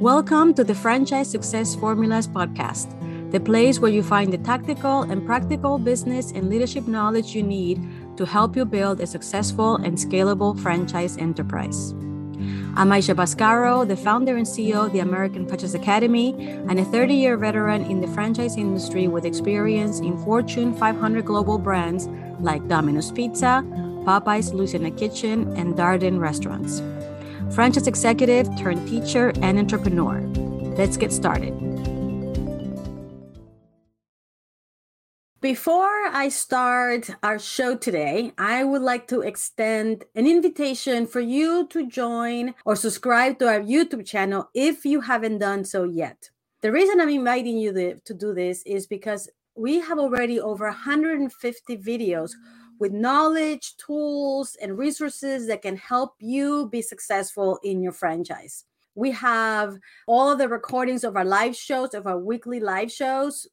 Welcome to the Franchise Success Formulas podcast, the place where you find the tactical and practical business and leadership knowledge you need to help you build a successful and scalable franchise enterprise. I'm Aisha Bascaro, the founder and CEO of the American Franchise Academy, and a 30 year veteran in the franchise industry with experience in Fortune 500 global brands like Domino's Pizza, Popeyes Louisiana Kitchen, and Darden Restaurants franchise executive turned teacher and entrepreneur. Let's get started. Before I start our show today, I would like to extend an invitation for you to join or subscribe to our YouTube channel if you haven't done so yet. The reason I'm inviting you to, do this is because we have already over 150 videos with knowledge, tools, and resources that can help you be successful in your franchise. We have all of the recordings of our live shows, of our weekly live shows.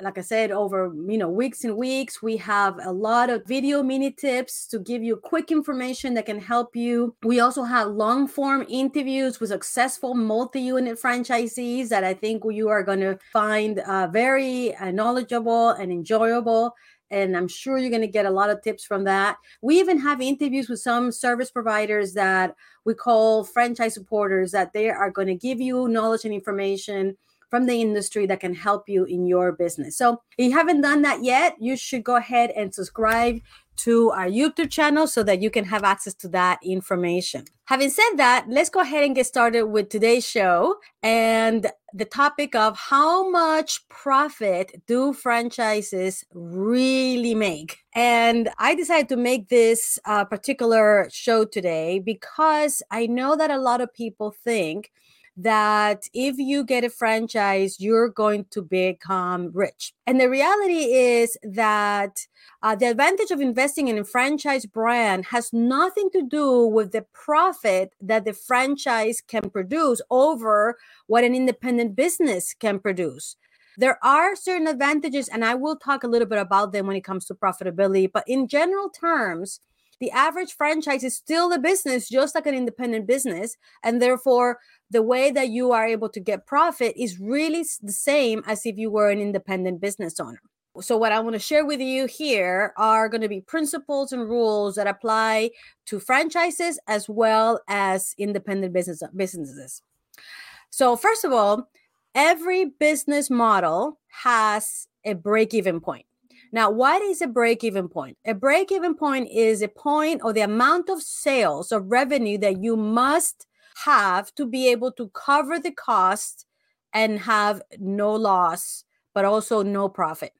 Like I said, over you know weeks and weeks, we have a lot of video mini tips to give you quick information that can help you. We also have long form interviews with successful multi-unit franchisees that I think you are going to find uh, very uh, knowledgeable and enjoyable and I'm sure you're going to get a lot of tips from that. We even have interviews with some service providers that we call franchise supporters that they are going to give you knowledge and information from the industry that can help you in your business. So, if you haven't done that yet, you should go ahead and subscribe to our YouTube channel so that you can have access to that information. Having said that, let's go ahead and get started with today's show and the topic of how much profit do franchises really make. And I decided to make this uh, particular show today because I know that a lot of people think that if you get a franchise, you're going to become rich. And the reality is that uh, the advantage of investing in a franchise brand has nothing to do with the profit that the franchise can produce over what an independent business can produce. There are certain advantages, and I will talk a little bit about them when it comes to profitability. But in general terms, the average franchise is still a business, just like an independent business. And therefore, the way that you are able to get profit is really the same as if you were an independent business owner. So, what I want to share with you here are going to be principles and rules that apply to franchises as well as independent business businesses. So, first of all, every business model has a break even point. Now, what is a break even point? A break even point is a point or the amount of sales or revenue that you must have to be able to cover the cost and have no loss, but also no profit.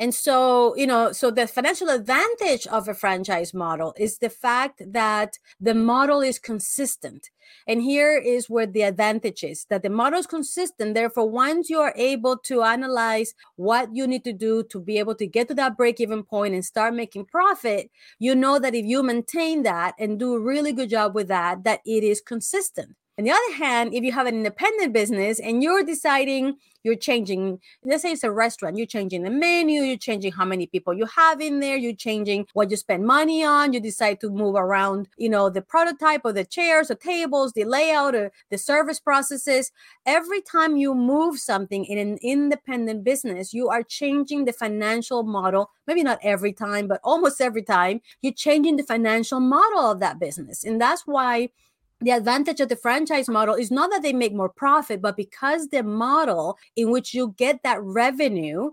And so, you know, so the financial advantage of a franchise model is the fact that the model is consistent. And here is where the advantage is that the model is consistent. Therefore, once you are able to analyze what you need to do to be able to get to that break even point and start making profit, you know that if you maintain that and do a really good job with that, that it is consistent. On the other hand, if you have an independent business and you're deciding you're changing, let's say it's a restaurant, you're changing the menu, you're changing how many people you have in there, you're changing what you spend money on, you decide to move around, you know, the prototype of the chairs, the tables, the layout, or the service processes. Every time you move something in an independent business, you are changing the financial model. Maybe not every time, but almost every time, you're changing the financial model of that business. And that's why the advantage of the franchise model is not that they make more profit, but because the model in which you get that revenue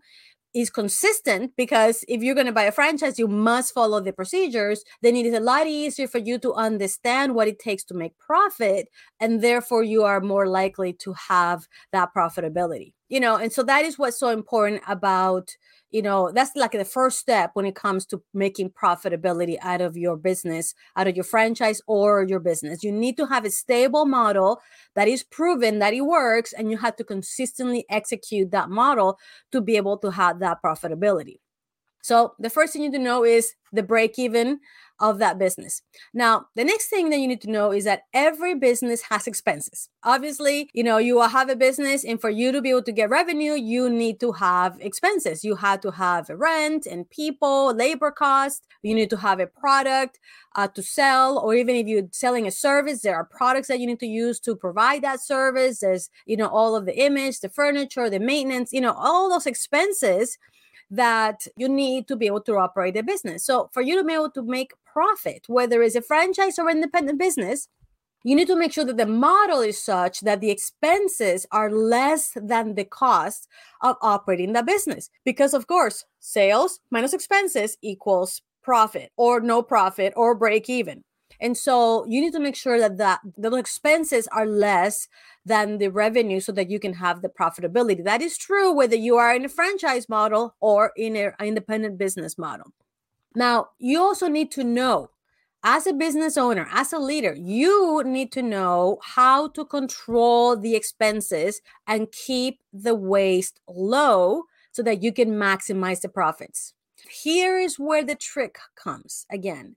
is consistent because if you're going to buy a franchise you must follow the procedures then it is a lot easier for you to understand what it takes to make profit and therefore you are more likely to have that profitability you know and so that is what's so important about you know that's like the first step when it comes to making profitability out of your business out of your franchise or your business. You need to have a stable model that is proven that it works and you have to consistently execute that model to be able to have that profitability So the first thing you need to know is the break even of that business. Now, the next thing that you need to know is that every business has expenses. Obviously, you know, you will have a business, and for you to be able to get revenue, you need to have expenses. You have to have rent and people, labor cost. You need to have a product uh, to sell, or even if you're selling a service, there are products that you need to use to provide that service. There's, you know, all of the image, the furniture, the maintenance, you know, all those expenses that you need to be able to operate a business. So for you to be able to make profit, whether it's a franchise or independent business, you need to make sure that the model is such that the expenses are less than the cost of operating the business. Because, of course, sales minus expenses equals profit or no profit or break even. And so you need to make sure that, that the expenses are less than the revenue so that you can have the profitability. That is true whether you are in a franchise model or in an independent business model. Now, you also need to know as a business owner, as a leader, you need to know how to control the expenses and keep the waste low so that you can maximize the profits. Here is where the trick comes again.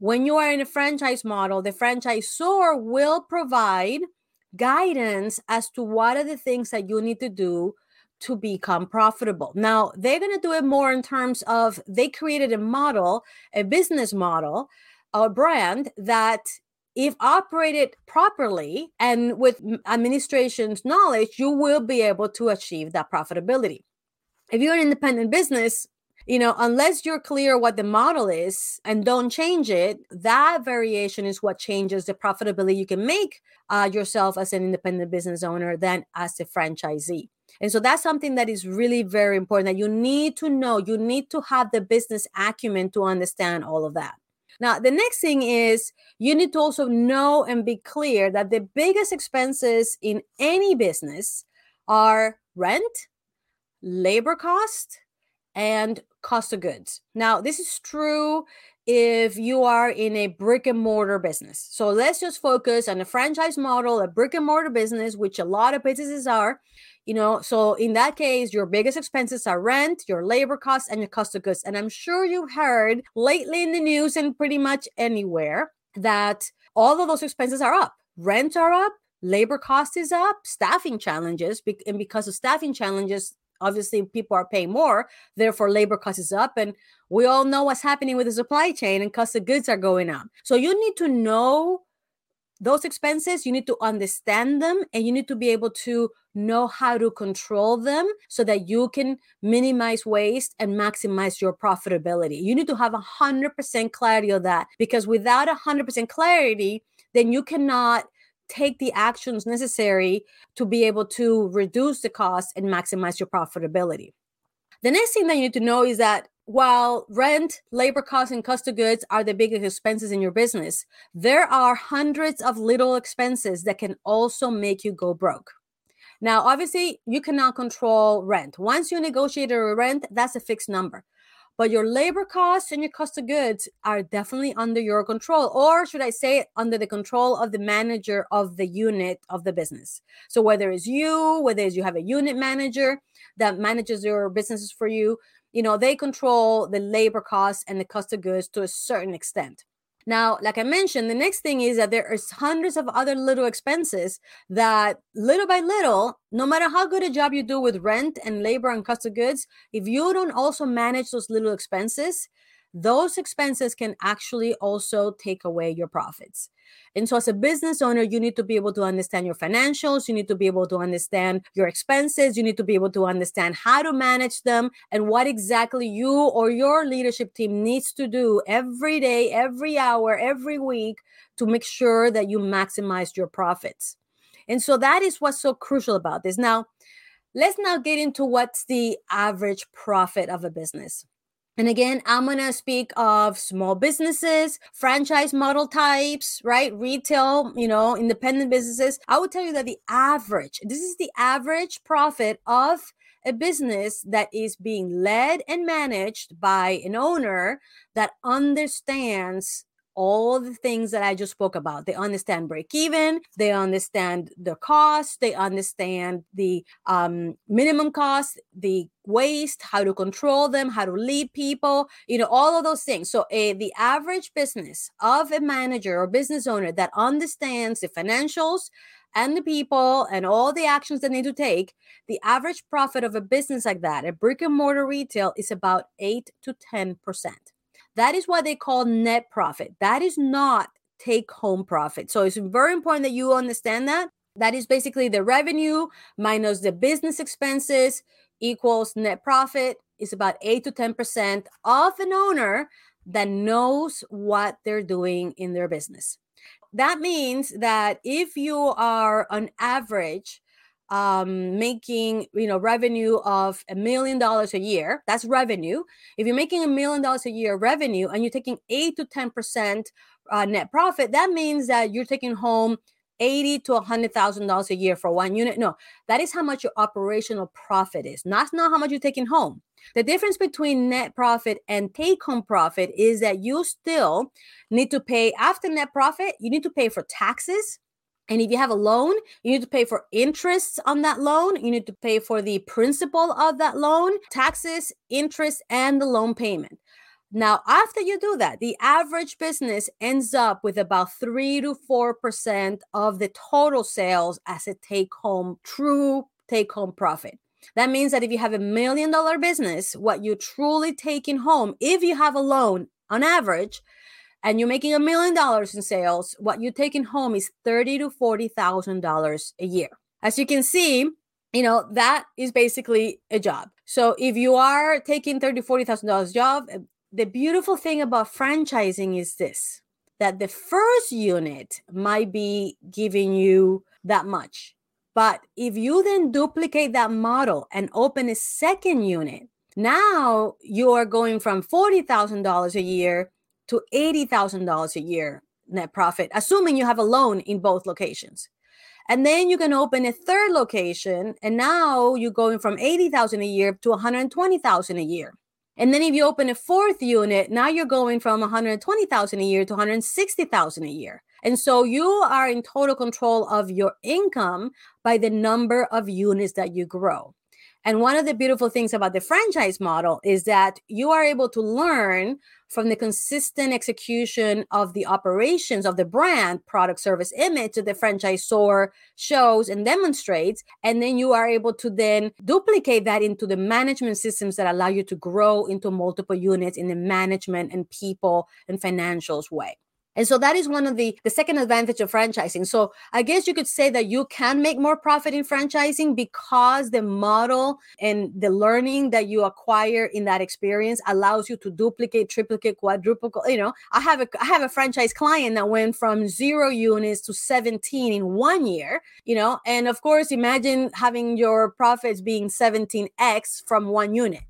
When you are in a franchise model, the franchisor will provide guidance as to what are the things that you need to do to become profitable. Now, they're going to do it more in terms of they created a model, a business model, a brand that if operated properly and with administration's knowledge, you will be able to achieve that profitability. If you're an independent business, you know, unless you're clear what the model is and don't change it, that variation is what changes the profitability you can make uh, yourself as an independent business owner than as a franchisee. And so that's something that is really very important that you need to know. You need to have the business acumen to understand all of that. Now, the next thing is you need to also know and be clear that the biggest expenses in any business are rent, labor cost, and cost of goods. Now, this is true if you are in a brick and mortar business. So let's just focus on a franchise model, a brick and mortar business, which a lot of businesses are. You know, so in that case, your biggest expenses are rent, your labor costs, and your cost of goods. And I'm sure you've heard lately in the news and pretty much anywhere that all of those expenses are up. Rent are up, labor cost is up, staffing challenges, and because of staffing challenges, obviously people are paying more therefore labor cost is up and we all know what's happening with the supply chain and cost of goods are going up. So you need to know those expenses you need to understand them and you need to be able to know how to control them so that you can minimize waste and maximize your profitability. You need to have a 100% clarity of that because without a 100% clarity then you cannot take the actions necessary to be able to reduce the cost and maximize your profitability. The next thing that you need to know is that while rent, labor costs, and cost of goods are the biggest expenses in your business, there are hundreds of little expenses that can also make you go broke. Now, obviously, you cannot control rent. Once you negotiate a rent, that's a fixed number but your labor costs and your cost of goods are definitely under your control or should i say under the control of the manager of the unit of the business. So whether it's you whether it's you have a unit manager that manages your businesses for you you know they control the labor costs and the cost of goods to a certain extent now, like I mentioned, the next thing is that there is hundreds of other little expenses that little by little, no matter how good a job you do with rent and labor and cost of goods, if you don't also manage those little expenses, those expenses can actually also take away your profits. And so, as a business owner, you need to be able to understand your financials. You need to be able to understand your expenses. You need to be able to understand how to manage them and what exactly you or your leadership team needs to do every day, every hour, every week to make sure that you maximize your profits. And so, that is what's so crucial about this. Now, let's now get into what's the average profit of a business. And again, I'm going to speak of small businesses, franchise model types, right? Retail, you know, independent businesses. I would tell you that the average, this is the average profit of a business that is being led and managed by an owner that understands all the things that I just spoke about. They understand break even, they understand the cost, they understand the um, minimum cost, the waste, how to control them, how to lead people, you know, all of those things. So, a, the average business of a manager or business owner that understands the financials, and the people and all the actions they need to take, the average profit of a business like that, a brick and mortar retail, is about 8 to 10%. That is what they call net profit. That is not take home profit. So it's very important that you understand that. That is basically the revenue minus the business expenses equals net profit is about 8 to 10% of an owner that knows what they're doing in their business that means that if you are on average um, making you know revenue of a million dollars a year that's revenue if you're making a million dollars a year revenue and you're taking 8 to 10 percent uh, net profit that means that you're taking home 80 to 100,000 dollars a year for one unit. No, that is how much your operational profit is. That's not how much you're taking home. The difference between net profit and take home profit is that you still need to pay after net profit, you need to pay for taxes. And if you have a loan, you need to pay for interest on that loan. You need to pay for the principal of that loan, taxes, interest, and the loan payment. Now, after you do that, the average business ends up with about 3 to 4% of the total sales as a take home, true take home profit. That means that if you have a million dollar business, what you're truly taking home, if you have a loan on average, and you're making a million dollars in sales, what you're taking home is thirty to forty thousand dollars a year. As you can see, you know that is basically a job. So if you are taking thirty, forty thousand dollars job, eh, the beautiful thing about franchising is this that the first unit might be giving you that much. But if you then duplicate that model and open a second unit, now you are going from $40,000 a year to $80,000 a year net profit, assuming you have a loan in both locations. And then you can open a third location, and now you're going from 80,000 a year to 120,000 a year. And then if you open a fourth unit, now you're going from 120,000 a year to 160,000 a year. And so you are in total control of your income by the number of units that you grow. And one of the beautiful things about the franchise model is that you are able to learn from the consistent execution of the operations of the brand, product, service, image that the franchisor shows and demonstrates. And then you are able to then duplicate that into the management systems that allow you to grow into multiple units in the management and people and financials way. And so that is one of the the second advantage of franchising. So I guess you could say that you can make more profit in franchising because the model and the learning that you acquire in that experience allows you to duplicate, triplicate, quadruple. You know, I have a I have a franchise client that went from zero units to 17 in one year, you know, and of course imagine having your profits being 17x from one unit.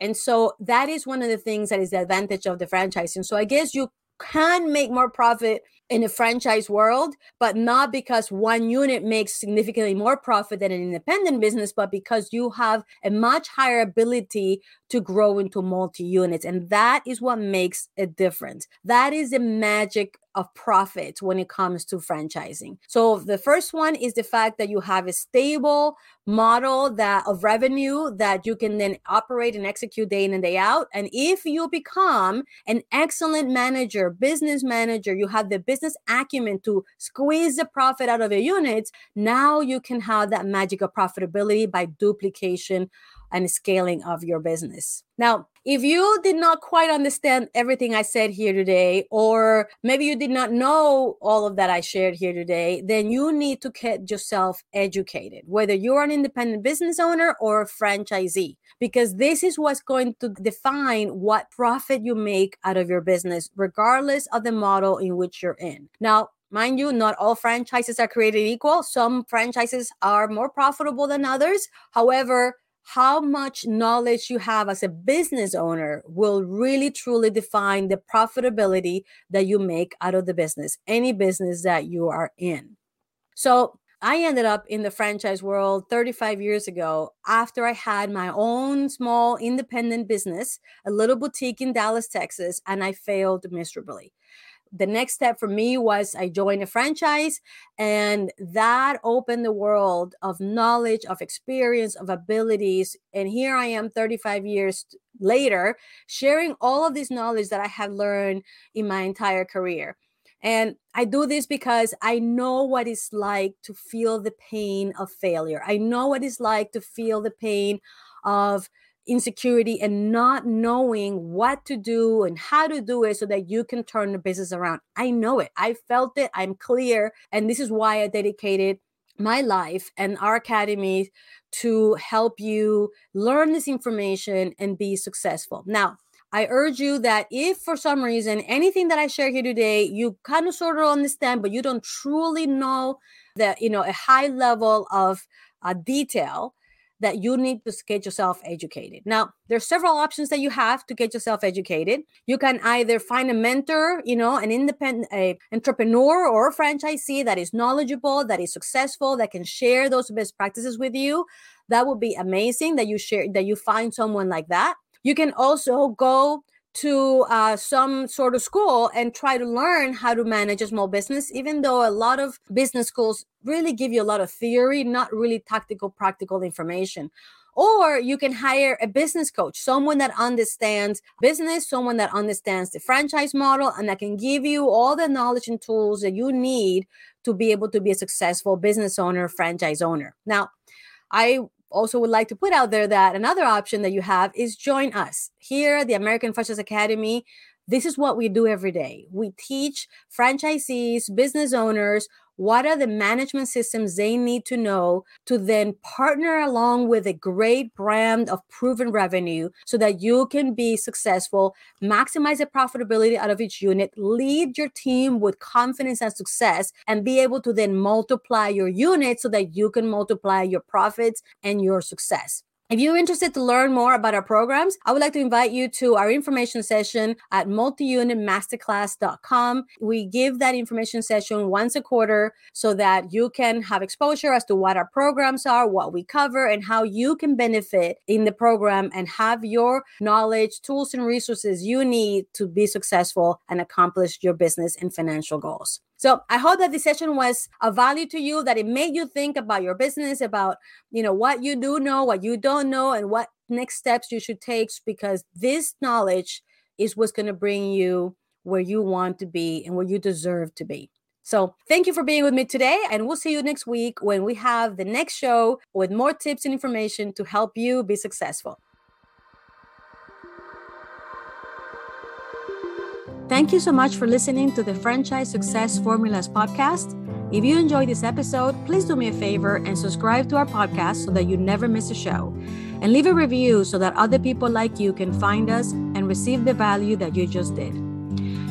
And so that is one of the things that is the advantage of the franchising. So I guess you can make more profit in a franchise world, but not because one unit makes significantly more profit than an independent business, but because you have a much higher ability to grow into multi units. And that is what makes a difference. That is the magic of profit when it comes to franchising. So the first one is the fact that you have a stable model that of revenue that you can then operate and execute day in and day out. And if you become an excellent manager, business manager, you have the business acumen to squeeze the profit out of your units, now you can have that magic of profitability by duplication and scaling of your business. Now, if you did not quite understand everything I said here today, or maybe you did not know all of that I shared here today, then you need to get yourself educated, whether you're an independent business owner or a franchisee, because this is what's going to define what profit you make out of your business, regardless of the model in which you're in. Now, Mind you, not all franchises are created equal. Some franchises are more profitable than others. However, how much knowledge you have as a business owner will really truly define the profitability that you make out of the business, any business that you are in. So, I ended up in the franchise world 35 years ago after I had my own small independent business, a little boutique in Dallas, Texas, and I failed miserably the next step for me was I joined a franchise, and that opened the world of knowledge, of experience, of abilities. And here I am 35 years later, sharing all of this knowledge that I have learned in my entire career. And I do this because I know what it's like to feel the pain of failure. I know what it's like to feel the pain of insecurity and not knowing what to do and how to do it so that you can turn the business around. I know it. I felt it. I'm clear. And this is why I dedicated my life and our academy to help you learn this information and be successful. Now, I urge you that if for some reason anything that I share here today, you kind of sort of understand, but you don't truly know that, you know, a high level of uh, detail, that you need to get yourself educated. Now, there's several options that you have to get yourself educated. You can either find a mentor, you know, an independent a entrepreneur or a franchisee that is knowledgeable, that is successful, that can share those best practices with you. That would be amazing that you share that you find someone like that. You can also go to uh, some sort of school and try to learn how to manage a small business, even though a lot of business schools really give you a lot of theory, not really tactical, practical information. Or you can hire a business coach, someone that understands business, someone that understands the franchise model, and that can give you all the knowledge and tools that you need to be able to be a successful business owner, franchise owner. Now, I also would like to put out there that another option that you have is join us here at the American Franchise Academy. This is what we do every day. We teach franchisees, business owners what are the management systems they need to know to then partner along with a great brand of proven revenue so that you can be successful, maximize the profitability out of each unit, lead your team with confidence and success, and be able to then multiply your units so that you can multiply your profits and your success. If you're interested to learn more about our programs, I would like to invite you to our information session at multiunitmasterclass.com. We give that information session once a quarter so that you can have exposure as to what our programs are, what we cover, and how you can benefit in the program and have your knowledge, tools, and resources you need to be successful and accomplish your business and financial goals. So I hope that this session was of value to you, that it made you think about your business, about you know what you do know, what you don't know, and what next steps you should take because this knowledge is what's going to bring you where you want to be and where you deserve to be. So, thank you for being with me today, and we'll see you next week when we have the next show with more tips and information to help you be successful. Thank you so much for listening to the Franchise Success Formulas podcast. If you enjoyed this episode, please do me a favor and subscribe to our podcast so that you never miss a show. And leave a review so that other people like you can find us and receive the value that you just did.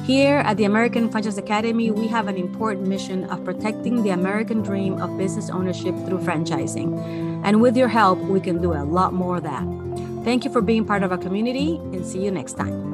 Here at the American Franchise Academy, we have an important mission of protecting the American dream of business ownership through franchising. And with your help, we can do a lot more of that. Thank you for being part of our community and see you next time.